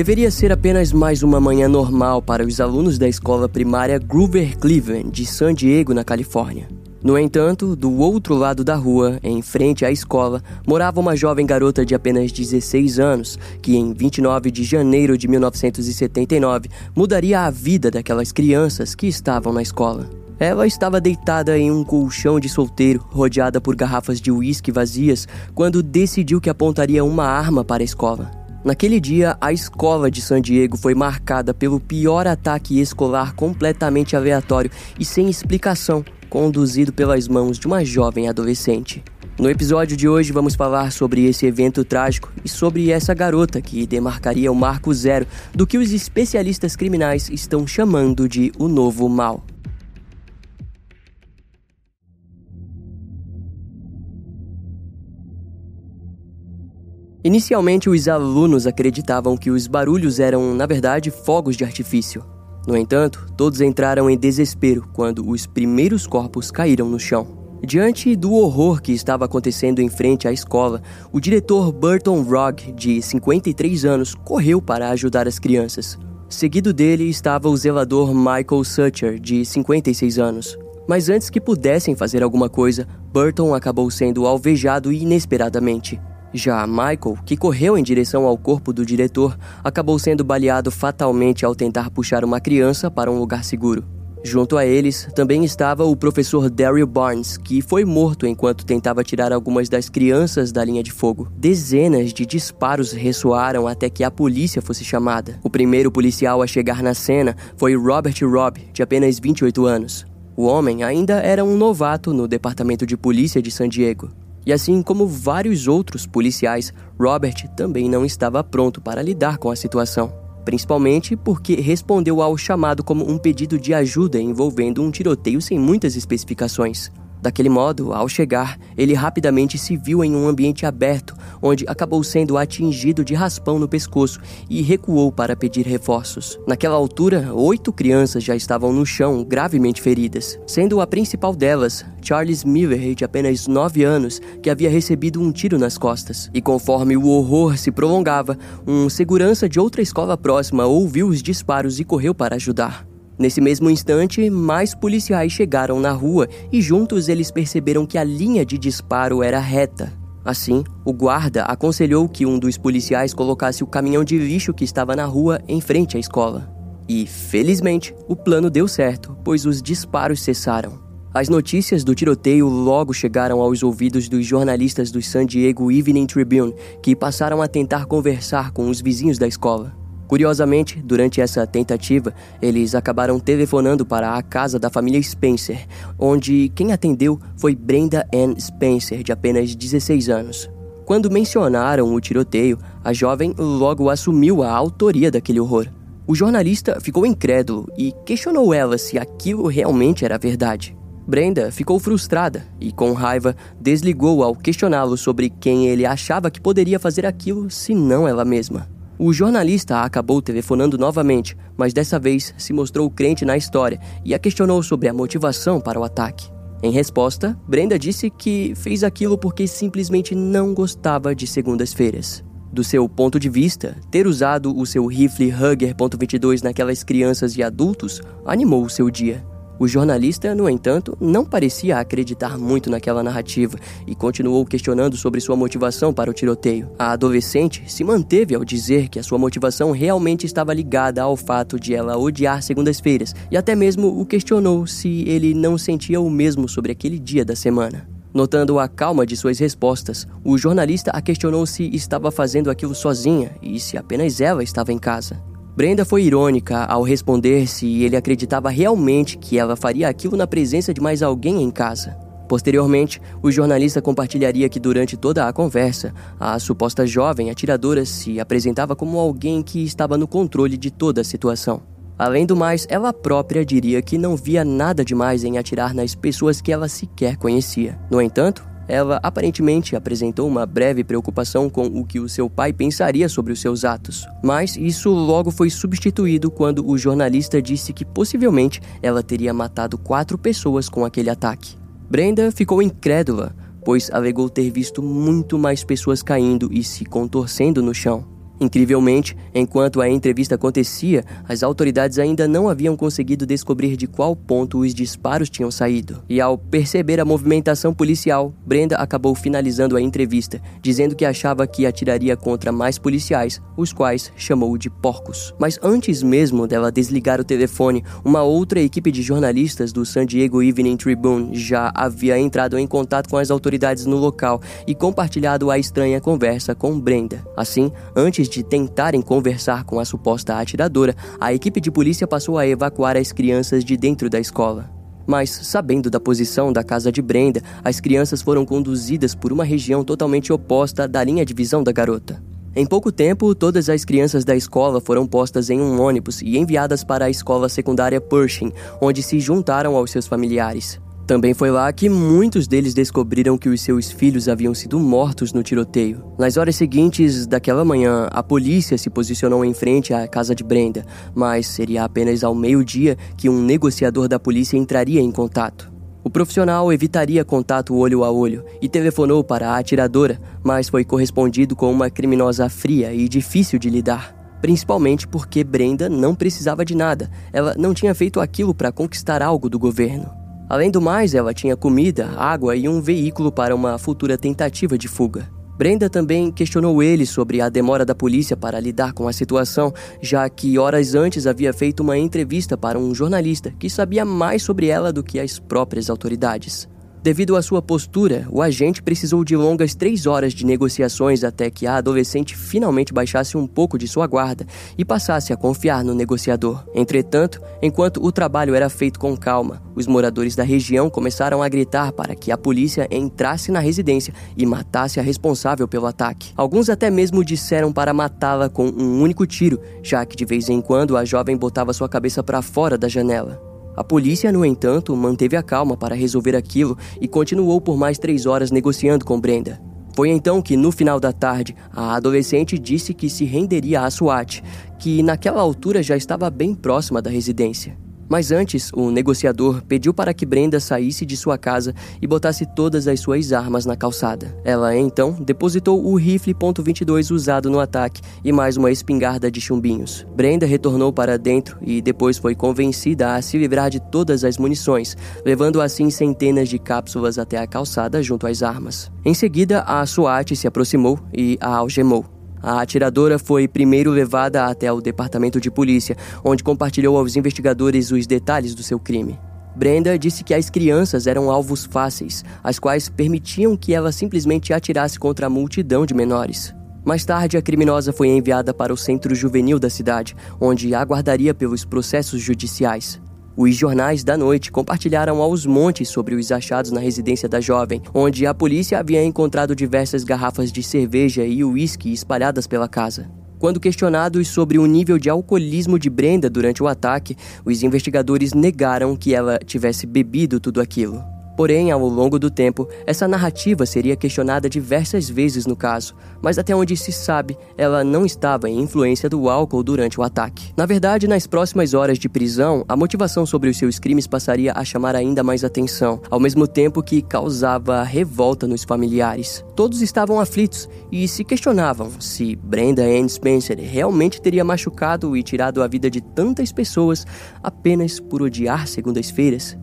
Deveria ser apenas mais uma manhã normal para os alunos da escola primária Groover Cleveland, de San Diego, na Califórnia. No entanto, do outro lado da rua, em frente à escola, morava uma jovem garota de apenas 16 anos, que em 29 de janeiro de 1979 mudaria a vida daquelas crianças que estavam na escola. Ela estava deitada em um colchão de solteiro, rodeada por garrafas de uísque vazias, quando decidiu que apontaria uma arma para a escola. Naquele dia, a escola de San Diego foi marcada pelo pior ataque escolar completamente aleatório e sem explicação, conduzido pelas mãos de uma jovem adolescente. No episódio de hoje vamos falar sobre esse evento trágico e sobre essa garota que demarcaria o marco zero do que os especialistas criminais estão chamando de o novo mal. Inicialmente, os alunos acreditavam que os barulhos eram, na verdade, fogos de artifício. No entanto, todos entraram em desespero quando os primeiros corpos caíram no chão. Diante do horror que estava acontecendo em frente à escola, o diretor Burton Rogg, de 53 anos, correu para ajudar as crianças. Seguido dele estava o zelador Michael Sutcher, de 56 anos. Mas antes que pudessem fazer alguma coisa, Burton acabou sendo alvejado inesperadamente. Já Michael, que correu em direção ao corpo do diretor, acabou sendo baleado fatalmente ao tentar puxar uma criança para um lugar seguro. Junto a eles também estava o professor Daryl Barnes, que foi morto enquanto tentava tirar algumas das crianças da linha de fogo. Dezenas de disparos ressoaram até que a polícia fosse chamada. O primeiro policial a chegar na cena foi Robert Robb, de apenas 28 anos. O homem ainda era um novato no departamento de polícia de San Diego. E assim como vários outros policiais, Robert também não estava pronto para lidar com a situação. Principalmente porque respondeu ao chamado como um pedido de ajuda envolvendo um tiroteio sem muitas especificações. Daquele modo, ao chegar, ele rapidamente se viu em um ambiente aberto, onde acabou sendo atingido de raspão no pescoço e recuou para pedir reforços. Naquela altura, oito crianças já estavam no chão, gravemente feridas, sendo a principal delas Charles Miller, de apenas 9 anos, que havia recebido um tiro nas costas. E conforme o horror se prolongava, um segurança de outra escola próxima ouviu os disparos e correu para ajudar. Nesse mesmo instante, mais policiais chegaram na rua e juntos eles perceberam que a linha de disparo era reta. Assim, o guarda aconselhou que um dos policiais colocasse o caminhão de lixo que estava na rua em frente à escola. E, felizmente, o plano deu certo, pois os disparos cessaram. As notícias do tiroteio logo chegaram aos ouvidos dos jornalistas do San Diego Evening Tribune, que passaram a tentar conversar com os vizinhos da escola. Curiosamente, durante essa tentativa, eles acabaram telefonando para a casa da família Spencer, onde quem atendeu foi Brenda Ann Spencer, de apenas 16 anos. Quando mencionaram o tiroteio, a jovem logo assumiu a autoria daquele horror. O jornalista ficou incrédulo e questionou ela se aquilo realmente era verdade. Brenda ficou frustrada e, com raiva, desligou ao questioná-lo sobre quem ele achava que poderia fazer aquilo se não ela mesma. O jornalista acabou telefonando novamente, mas dessa vez se mostrou crente na história e a questionou sobre a motivação para o ataque. Em resposta, Brenda disse que fez aquilo porque simplesmente não gostava de segundas-feiras. Do seu ponto de vista, ter usado o seu rifle Hugger .22 naquelas crianças e adultos animou o seu dia. O jornalista, no entanto, não parecia acreditar muito naquela narrativa e continuou questionando sobre sua motivação para o tiroteio. A adolescente se manteve ao dizer que a sua motivação realmente estava ligada ao fato de ela odiar segundas-feiras e até mesmo o questionou se ele não sentia o mesmo sobre aquele dia da semana. Notando a calma de suas respostas, o jornalista a questionou se estava fazendo aquilo sozinha e se apenas ela estava em casa. Brenda foi irônica ao responder se ele acreditava realmente que ela faria aquilo na presença de mais alguém em casa. Posteriormente, o jornalista compartilharia que durante toda a conversa, a suposta jovem atiradora se apresentava como alguém que estava no controle de toda a situação. Além do mais, ela própria diria que não via nada demais em atirar nas pessoas que ela sequer conhecia. No entanto, ela aparentemente apresentou uma breve preocupação com o que o seu pai pensaria sobre os seus atos, mas isso logo foi substituído quando o jornalista disse que possivelmente ela teria matado quatro pessoas com aquele ataque. Brenda ficou incrédula, pois alegou ter visto muito mais pessoas caindo e se contorcendo no chão. Incrivelmente, enquanto a entrevista acontecia, as autoridades ainda não haviam conseguido descobrir de qual ponto os disparos tinham saído. E ao perceber a movimentação policial, Brenda acabou finalizando a entrevista, dizendo que achava que atiraria contra mais policiais, os quais chamou de porcos. Mas antes mesmo dela desligar o telefone, uma outra equipe de jornalistas do San Diego Evening Tribune já havia entrado em contato com as autoridades no local e compartilhado a estranha conversa com Brenda. Assim, antes de tentarem conversar com a suposta atiradora, a equipe de polícia passou a evacuar as crianças de dentro da escola. Mas, sabendo da posição da casa de Brenda, as crianças foram conduzidas por uma região totalmente oposta da linha de visão da garota. Em pouco tempo, todas as crianças da escola foram postas em um ônibus e enviadas para a escola secundária Pershing, onde se juntaram aos seus familiares. Também foi lá que muitos deles descobriram que os seus filhos haviam sido mortos no tiroteio. Nas horas seguintes daquela manhã, a polícia se posicionou em frente à casa de Brenda, mas seria apenas ao meio-dia que um negociador da polícia entraria em contato. O profissional evitaria contato olho a olho e telefonou para a atiradora, mas foi correspondido com uma criminosa fria e difícil de lidar. Principalmente porque Brenda não precisava de nada, ela não tinha feito aquilo para conquistar algo do governo. Além do mais, ela tinha comida, água e um veículo para uma futura tentativa de fuga. Brenda também questionou ele sobre a demora da polícia para lidar com a situação, já que horas antes havia feito uma entrevista para um jornalista que sabia mais sobre ela do que as próprias autoridades. Devido à sua postura, o agente precisou de longas três horas de negociações até que a adolescente finalmente baixasse um pouco de sua guarda e passasse a confiar no negociador. Entretanto, enquanto o trabalho era feito com calma, os moradores da região começaram a gritar para que a polícia entrasse na residência e matasse a responsável pelo ataque. Alguns até mesmo disseram para matá-la com um único tiro, já que de vez em quando a jovem botava sua cabeça para fora da janela. A polícia, no entanto, manteve a calma para resolver aquilo e continuou por mais três horas negociando com Brenda. Foi então que, no final da tarde, a adolescente disse que se renderia à SWAT, que naquela altura já estava bem próxima da residência. Mas antes, o negociador pediu para que Brenda saísse de sua casa e botasse todas as suas armas na calçada. Ela então depositou o rifle .22 usado no ataque e mais uma espingarda de chumbinhos. Brenda retornou para dentro e depois foi convencida a se livrar de todas as munições, levando assim centenas de cápsulas até a calçada junto às armas. Em seguida, a SWAT se aproximou e a algemou. A atiradora foi primeiro levada até o departamento de polícia, onde compartilhou aos investigadores os detalhes do seu crime. Brenda disse que as crianças eram alvos fáceis, as quais permitiam que ela simplesmente atirasse contra a multidão de menores. Mais tarde, a criminosa foi enviada para o centro juvenil da cidade, onde aguardaria pelos processos judiciais. Os jornais da noite compartilharam aos montes sobre os achados na residência da jovem, onde a polícia havia encontrado diversas garrafas de cerveja e uísque espalhadas pela casa. Quando questionados sobre o nível de alcoolismo de Brenda durante o ataque, os investigadores negaram que ela tivesse bebido tudo aquilo. Porém, ao longo do tempo, essa narrativa seria questionada diversas vezes no caso, mas até onde se sabe, ela não estava em influência do álcool durante o ataque. Na verdade, nas próximas horas de prisão, a motivação sobre os seus crimes passaria a chamar ainda mais atenção, ao mesmo tempo que causava revolta nos familiares. Todos estavam aflitos e se questionavam se Brenda Ann Spencer realmente teria machucado e tirado a vida de tantas pessoas apenas por odiar segundas-feiras.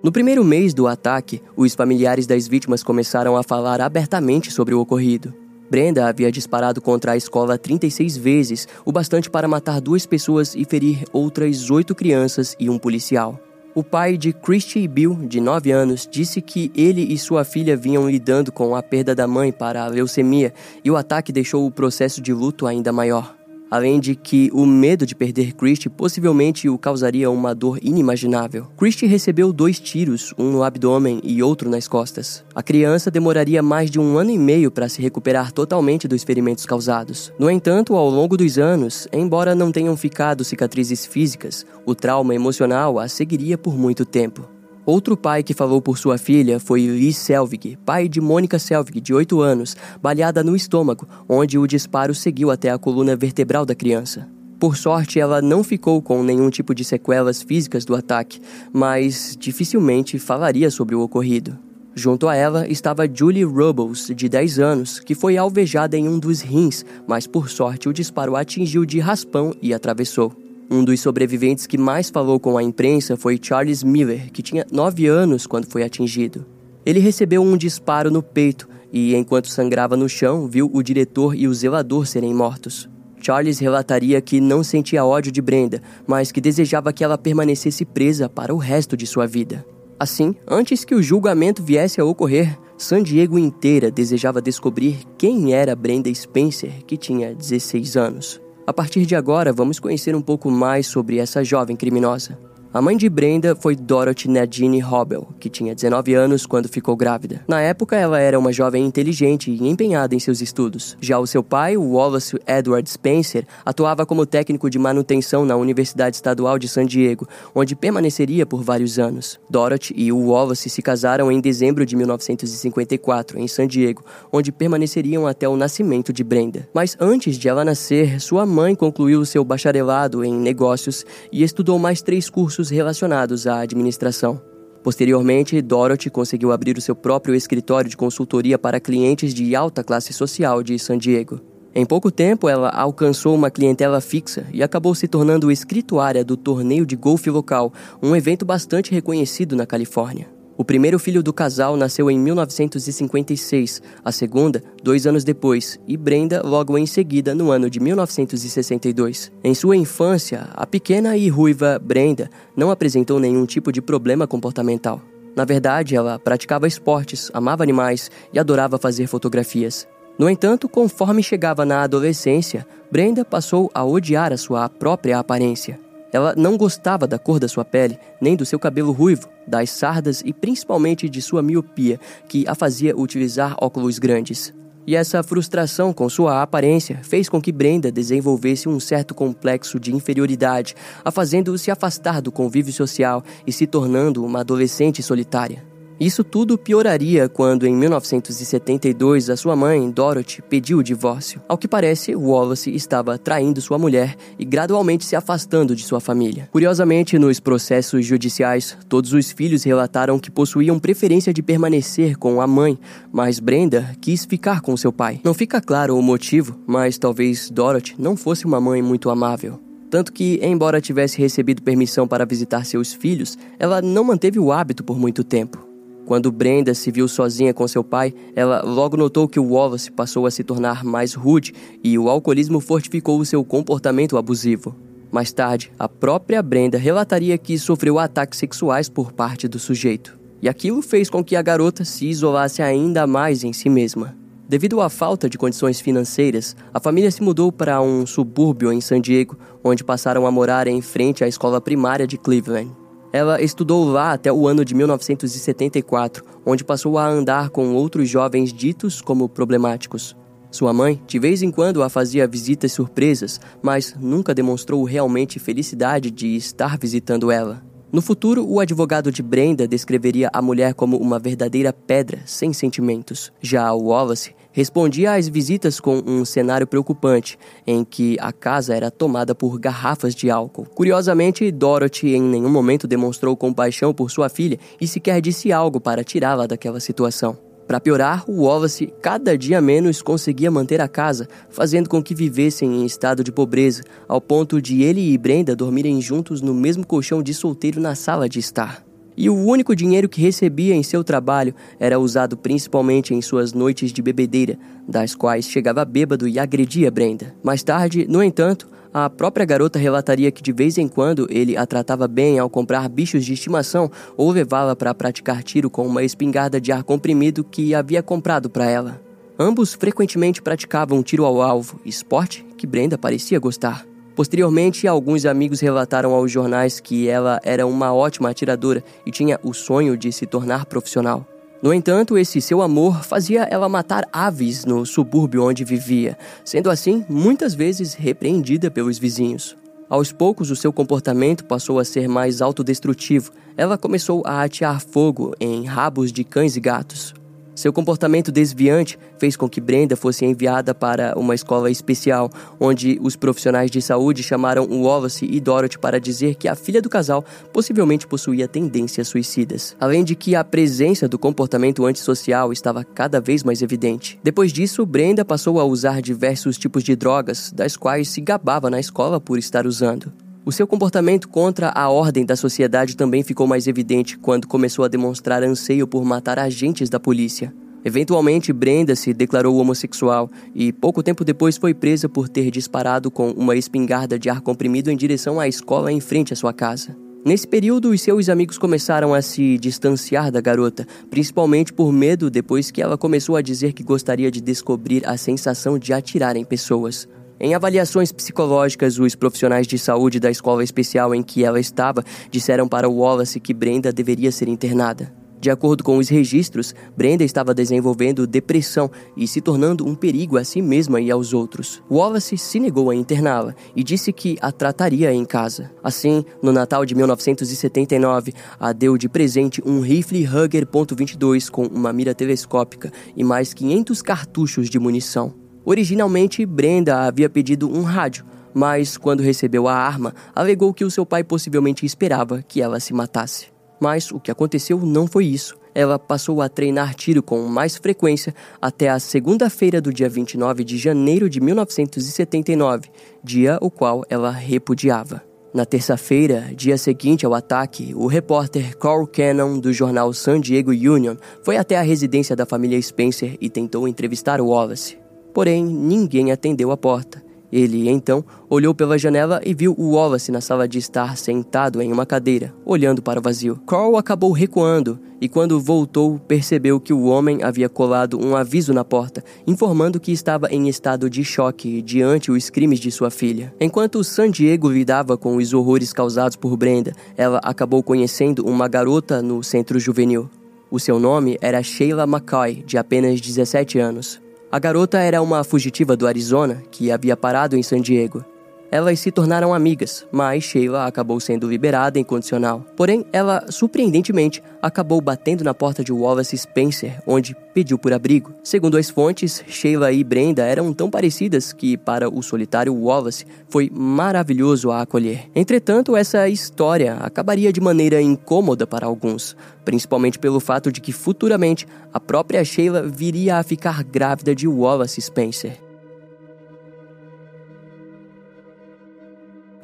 No primeiro mês do ataque, os familiares das vítimas começaram a falar abertamente sobre o ocorrido. Brenda havia disparado contra a escola 36 vezes, o bastante para matar duas pessoas e ferir outras oito crianças e um policial. O pai de Christy Bill, de 9 anos, disse que ele e sua filha vinham lidando com a perda da mãe para a leucemia e o ataque deixou o processo de luto ainda maior além de que o medo de perder Christie possivelmente o causaria uma dor inimaginável. Christie recebeu dois tiros, um no abdômen e outro nas costas. A criança demoraria mais de um ano e meio para se recuperar totalmente dos ferimentos causados. No entanto, ao longo dos anos, embora não tenham ficado cicatrizes físicas, o trauma emocional a seguiria por muito tempo. Outro pai que falou por sua filha foi Lee Selvig, pai de Mônica Selvig, de 8 anos, baleada no estômago, onde o disparo seguiu até a coluna vertebral da criança. Por sorte, ela não ficou com nenhum tipo de sequelas físicas do ataque, mas dificilmente falaria sobre o ocorrido. Junto a ela estava Julie Rubbles, de 10 anos, que foi alvejada em um dos rins, mas por sorte o disparo atingiu de raspão e atravessou. Um dos sobreviventes que mais falou com a imprensa foi Charles Miller, que tinha 9 anos quando foi atingido. Ele recebeu um disparo no peito e, enquanto sangrava no chão, viu o diretor e o zelador serem mortos. Charles relataria que não sentia ódio de Brenda, mas que desejava que ela permanecesse presa para o resto de sua vida. Assim, antes que o julgamento viesse a ocorrer, San Diego inteira desejava descobrir quem era Brenda Spencer, que tinha 16 anos. A partir de agora, vamos conhecer um pouco mais sobre essa jovem criminosa. A mãe de Brenda foi Dorothy Nadine Hobel, que tinha 19 anos quando ficou grávida. Na época, ela era uma jovem inteligente e empenhada em seus estudos. Já o seu pai, o Wallace Edward Spencer, atuava como técnico de manutenção na Universidade Estadual de San Diego, onde permaneceria por vários anos. Dorothy e o Wallace se casaram em dezembro de 1954, em San Diego, onde permaneceriam até o nascimento de Brenda. Mas antes de ela nascer, sua mãe concluiu seu bacharelado em negócios e estudou mais três cursos cursos relacionados à administração. Posteriormente, Dorothy conseguiu abrir o seu próprio escritório de consultoria para clientes de alta classe social de San Diego. Em pouco tempo, ela alcançou uma clientela fixa e acabou se tornando escrituária do torneio de golfe local, um evento bastante reconhecido na Califórnia. O primeiro filho do casal nasceu em 1956, a segunda, dois anos depois, e Brenda logo em seguida, no ano de 1962. Em sua infância, a pequena e ruiva Brenda não apresentou nenhum tipo de problema comportamental. Na verdade, ela praticava esportes, amava animais e adorava fazer fotografias. No entanto, conforme chegava na adolescência, Brenda passou a odiar a sua própria aparência. Ela não gostava da cor da sua pele, nem do seu cabelo ruivo, das sardas e principalmente de sua miopia, que a fazia utilizar óculos grandes. E essa frustração com sua aparência fez com que Brenda desenvolvesse um certo complexo de inferioridade, a fazendo-o se afastar do convívio social e se tornando uma adolescente solitária. Isso tudo pioraria quando, em 1972, a sua mãe, Dorothy, pediu o divórcio. Ao que parece, Wallace estava traindo sua mulher e gradualmente se afastando de sua família. Curiosamente, nos processos judiciais, todos os filhos relataram que possuíam preferência de permanecer com a mãe, mas Brenda quis ficar com seu pai. Não fica claro o motivo, mas talvez Dorothy não fosse uma mãe muito amável. Tanto que, embora tivesse recebido permissão para visitar seus filhos, ela não manteve o hábito por muito tempo. Quando Brenda se viu sozinha com seu pai, ela logo notou que o Wallace passou a se tornar mais rude e o alcoolismo fortificou o seu comportamento abusivo. Mais tarde, a própria Brenda relataria que sofreu ataques sexuais por parte do sujeito. E aquilo fez com que a garota se isolasse ainda mais em si mesma. Devido à falta de condições financeiras, a família se mudou para um subúrbio em San Diego, onde passaram a morar em frente à escola primária de Cleveland. Ela estudou lá até o ano de 1974, onde passou a andar com outros jovens ditos como problemáticos. Sua mãe, de vez em quando, a fazia visitas surpresas, mas nunca demonstrou realmente felicidade de estar visitando ela. No futuro, o advogado de Brenda descreveria a mulher como uma verdadeira pedra sem sentimentos. Já Wallace respondia às visitas com um cenário preocupante, em que a casa era tomada por garrafas de álcool. Curiosamente, Dorothy em nenhum momento demonstrou compaixão por sua filha e sequer disse algo para tirá-la daquela situação. Para piorar, o Wallace cada dia menos conseguia manter a casa, fazendo com que vivessem em estado de pobreza, ao ponto de ele e Brenda dormirem juntos no mesmo colchão de solteiro na sala de estar. E o único dinheiro que recebia em seu trabalho era usado principalmente em suas noites de bebedeira, das quais chegava bêbado e agredia Brenda. Mais tarde, no entanto, a própria garota relataria que de vez em quando ele a tratava bem ao comprar bichos de estimação ou levá-la para praticar tiro com uma espingarda de ar comprimido que havia comprado para ela. Ambos frequentemente praticavam tiro ao alvo, esporte que Brenda parecia gostar. Posteriormente, alguns amigos relataram aos jornais que ela era uma ótima atiradora e tinha o sonho de se tornar profissional. No entanto, esse seu amor fazia ela matar aves no subúrbio onde vivia, sendo assim muitas vezes repreendida pelos vizinhos. Aos poucos, o seu comportamento passou a ser mais autodestrutivo. Ela começou a atear fogo em rabos de cães e gatos. Seu comportamento desviante fez com que Brenda fosse enviada para uma escola especial, onde os profissionais de saúde chamaram o Wallace e Dorothy para dizer que a filha do casal possivelmente possuía tendências suicidas, além de que a presença do comportamento antissocial estava cada vez mais evidente. Depois disso, Brenda passou a usar diversos tipos de drogas, das quais se gabava na escola por estar usando. O seu comportamento contra a ordem da sociedade também ficou mais evidente quando começou a demonstrar anseio por matar agentes da polícia. Eventualmente, Brenda se declarou homossexual e pouco tempo depois foi presa por ter disparado com uma espingarda de ar comprimido em direção à escola em frente à sua casa. Nesse período, os seus amigos começaram a se distanciar da garota, principalmente por medo depois que ela começou a dizer que gostaria de descobrir a sensação de atirar em pessoas. Em avaliações psicológicas, os profissionais de saúde da escola especial em que ela estava disseram para Wallace que Brenda deveria ser internada. De acordo com os registros, Brenda estava desenvolvendo depressão e se tornando um perigo a si mesma e aos outros. Wallace se negou a interná-la e disse que a trataria em casa. Assim, no Natal de 1979, a deu de presente um rifle Hugger .22 com uma mira telescópica e mais 500 cartuchos de munição. Originalmente, Brenda havia pedido um rádio, mas quando recebeu a arma, alegou que o seu pai possivelmente esperava que ela se matasse. Mas o que aconteceu não foi isso. Ela passou a treinar tiro com mais frequência até a segunda-feira do dia 29 de janeiro de 1979, dia o qual ela repudiava. Na terça-feira, dia seguinte ao ataque, o repórter Carl Cannon do jornal San Diego Union foi até a residência da família Spencer e tentou entrevistar Wallace. Porém, ninguém atendeu a porta. Ele, então, olhou pela janela e viu o Wallace na sala de estar sentado em uma cadeira, olhando para o vazio. Carl acabou recuando e, quando voltou, percebeu que o homem havia colado um aviso na porta, informando que estava em estado de choque diante os crimes de sua filha. Enquanto San Diego lidava com os horrores causados por Brenda, ela acabou conhecendo uma garota no centro juvenil. O seu nome era Sheila McCoy, de apenas 17 anos. A garota era uma fugitiva do Arizona que havia parado em San Diego. Elas se tornaram amigas, mas Sheila acabou sendo liberada em condicional. Porém, ela, surpreendentemente, acabou batendo na porta de Wallace Spencer, onde pediu por abrigo. Segundo as fontes, Sheila e Brenda eram tão parecidas que, para o solitário Wallace, foi maravilhoso a acolher. Entretanto, essa história acabaria de maneira incômoda para alguns, principalmente pelo fato de que futuramente a própria Sheila viria a ficar grávida de Wallace Spencer.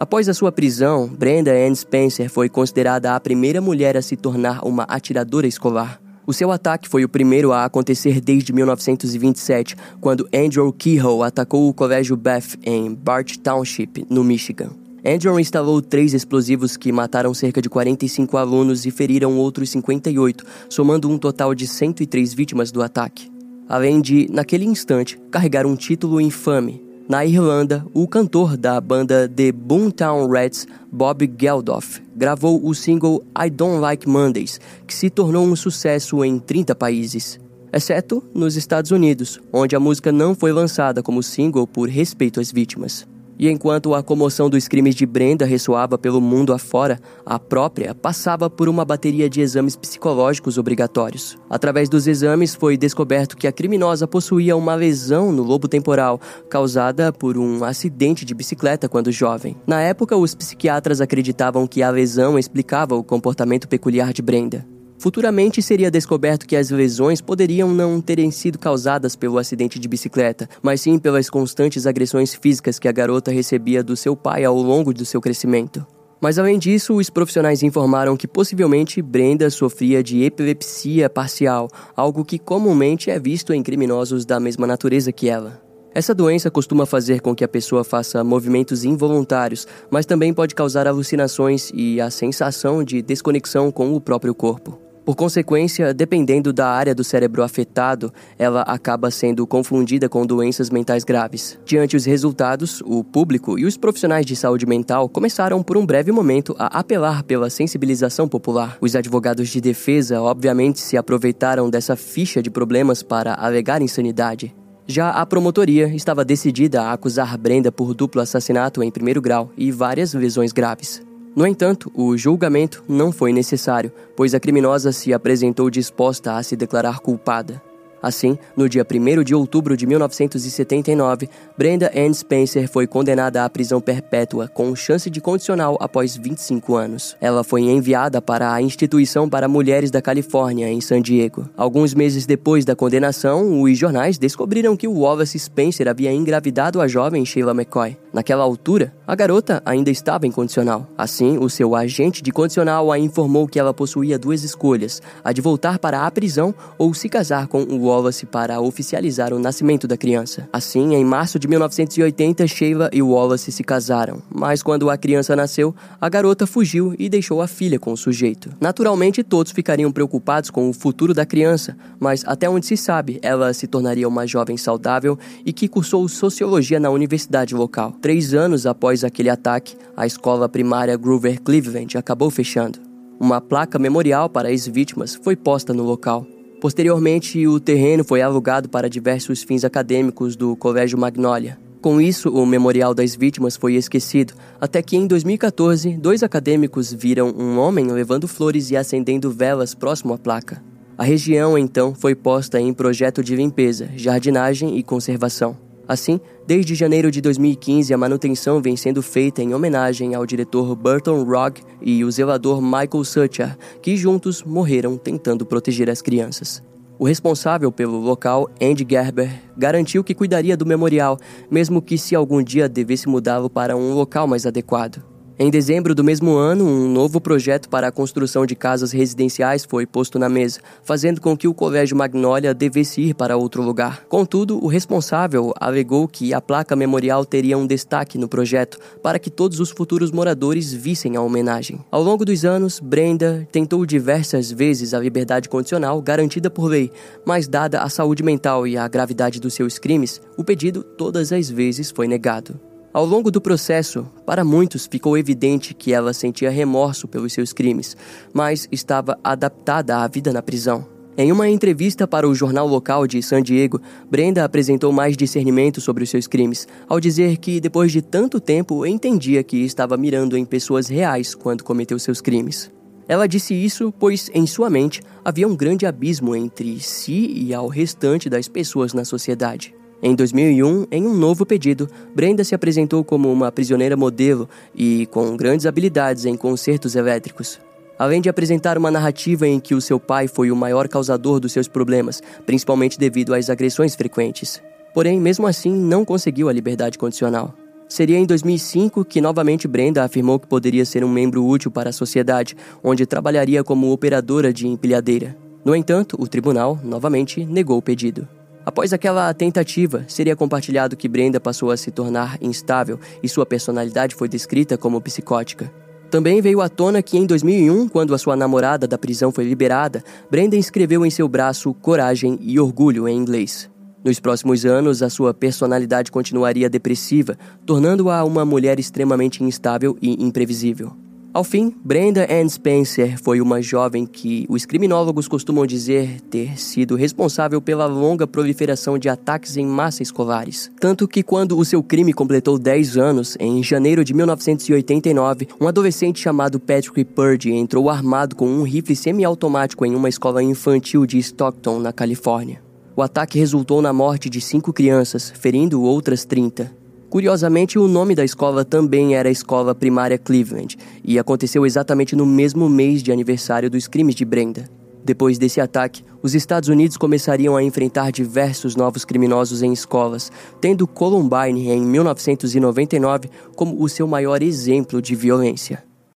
Após a sua prisão, Brenda Ann Spencer foi considerada a primeira mulher a se tornar uma atiradora escolar. O seu ataque foi o primeiro a acontecer desde 1927, quando Andrew Kehoe atacou o colégio Beth em Bart Township, no Michigan. Andrew instalou três explosivos que mataram cerca de 45 alunos e feriram outros 58, somando um total de 103 vítimas do ataque. Além de, naquele instante, carregar um título infame, na Irlanda, o cantor da banda The Boomtown Rats, Bob Geldof, gravou o single I Don't Like Mondays, que se tornou um sucesso em 30 países, exceto nos Estados Unidos, onde a música não foi lançada como single por respeito às vítimas. E enquanto a comoção dos crimes de Brenda ressoava pelo mundo afora, a própria passava por uma bateria de exames psicológicos obrigatórios. Através dos exames, foi descoberto que a criminosa possuía uma lesão no lobo temporal, causada por um acidente de bicicleta quando jovem. Na época, os psiquiatras acreditavam que a lesão explicava o comportamento peculiar de Brenda. Futuramente seria descoberto que as lesões poderiam não terem sido causadas pelo acidente de bicicleta, mas sim pelas constantes agressões físicas que a garota recebia do seu pai ao longo do seu crescimento. Mas além disso, os profissionais informaram que possivelmente Brenda sofria de epilepsia parcial, algo que comumente é visto em criminosos da mesma natureza que ela. Essa doença costuma fazer com que a pessoa faça movimentos involuntários, mas também pode causar alucinações e a sensação de desconexão com o próprio corpo. Por consequência, dependendo da área do cérebro afetado, ela acaba sendo confundida com doenças mentais graves. Diante os resultados, o público e os profissionais de saúde mental começaram por um breve momento a apelar pela sensibilização popular. Os advogados de defesa, obviamente, se aproveitaram dessa ficha de problemas para alegar insanidade. Já a promotoria estava decidida a acusar Brenda por duplo assassinato em primeiro grau e várias lesões graves. No entanto, o julgamento não foi necessário, pois a criminosa se apresentou disposta a se declarar culpada. Assim, no dia 1 de outubro de 1979, Brenda Ann Spencer foi condenada à prisão perpétua com chance de condicional após 25 anos. Ela foi enviada para a Instituição para Mulheres da Califórnia, em San Diego. Alguns meses depois da condenação, os jornais descobriram que o Wallace Spencer havia engravidado a jovem Sheila McCoy. Naquela altura, a garota ainda estava em condicional. Assim, o seu agente de condicional a informou que ela possuía duas escolhas: a de voltar para a prisão ou se casar com o Wallace para oficializar o nascimento da criança. Assim, em março de 1980, Sheila e Wallace se casaram, mas quando a criança nasceu, a garota fugiu e deixou a filha com o sujeito. Naturalmente, todos ficariam preocupados com o futuro da criança, mas até onde se sabe, ela se tornaria uma jovem saudável e que cursou sociologia na universidade local. Três anos após aquele ataque, a escola primária Grover Cleveland acabou fechando. Uma placa memorial para as vítimas foi posta no local. Posteriormente, o terreno foi alugado para diversos fins acadêmicos do Colégio Magnolia. Com isso, o memorial das vítimas foi esquecido, até que em 2014, dois acadêmicos viram um homem levando flores e acendendo velas próximo à placa. A região então foi posta em projeto de limpeza, jardinagem e conservação. Assim, desde janeiro de 2015, a manutenção vem sendo feita em homenagem ao diretor Burton Rogg e o zelador Michael Sucher, que juntos morreram tentando proteger as crianças. O responsável pelo local, Andy Gerber, garantiu que cuidaria do memorial, mesmo que se algum dia devesse mudá-lo para um local mais adequado. Em dezembro do mesmo ano, um novo projeto para a construção de casas residenciais foi posto na mesa, fazendo com que o Colégio Magnolia devesse ir para outro lugar. Contudo, o responsável alegou que a placa memorial teria um destaque no projeto para que todos os futuros moradores vissem a homenagem. Ao longo dos anos, Brenda tentou diversas vezes a liberdade condicional garantida por lei, mas dada a saúde mental e a gravidade dos seus crimes, o pedido todas as vezes foi negado. Ao longo do processo, para muitos ficou evidente que ela sentia remorso pelos seus crimes, mas estava adaptada à vida na prisão. Em uma entrevista para o jornal local de San Diego, Brenda apresentou mais discernimento sobre os seus crimes, ao dizer que, depois de tanto tempo, entendia que estava mirando em pessoas reais quando cometeu seus crimes. Ela disse isso pois, em sua mente, havia um grande abismo entre si e ao restante das pessoas na sociedade. Em 2001, em um novo pedido, Brenda se apresentou como uma prisioneira modelo e com grandes habilidades em concertos elétricos. Além de apresentar uma narrativa em que o seu pai foi o maior causador dos seus problemas, principalmente devido às agressões frequentes. Porém, mesmo assim, não conseguiu a liberdade condicional. Seria em 2005 que novamente Brenda afirmou que poderia ser um membro útil para a sociedade, onde trabalharia como operadora de empilhadeira. No entanto, o tribunal novamente negou o pedido. Após aquela tentativa, seria compartilhado que Brenda passou a se tornar instável e sua personalidade foi descrita como psicótica. Também veio à tona que em 2001, quando a sua namorada da prisão foi liberada, Brenda escreveu em seu braço coragem e orgulho em inglês. Nos próximos anos, a sua personalidade continuaria depressiva, tornando-a uma mulher extremamente instável e imprevisível. Ao fim, Brenda Ann Spencer foi uma jovem que os criminólogos costumam dizer ter sido responsável pela longa proliferação de ataques em massa escolares. Tanto que, quando o seu crime completou 10 anos, em janeiro de 1989, um adolescente chamado Patrick Purdy entrou armado com um rifle semiautomático em uma escola infantil de Stockton, na Califórnia. O ataque resultou na morte de cinco crianças, ferindo outras 30. Curiosamente, o nome da escola também era Escola Primária Cleveland e aconteceu exatamente no mesmo mês de aniversário dos crimes de Brenda. Depois desse ataque, os Estados Unidos começariam a enfrentar diversos novos criminosos em escolas, tendo Columbine em 1999 como o seu maior exemplo de violência.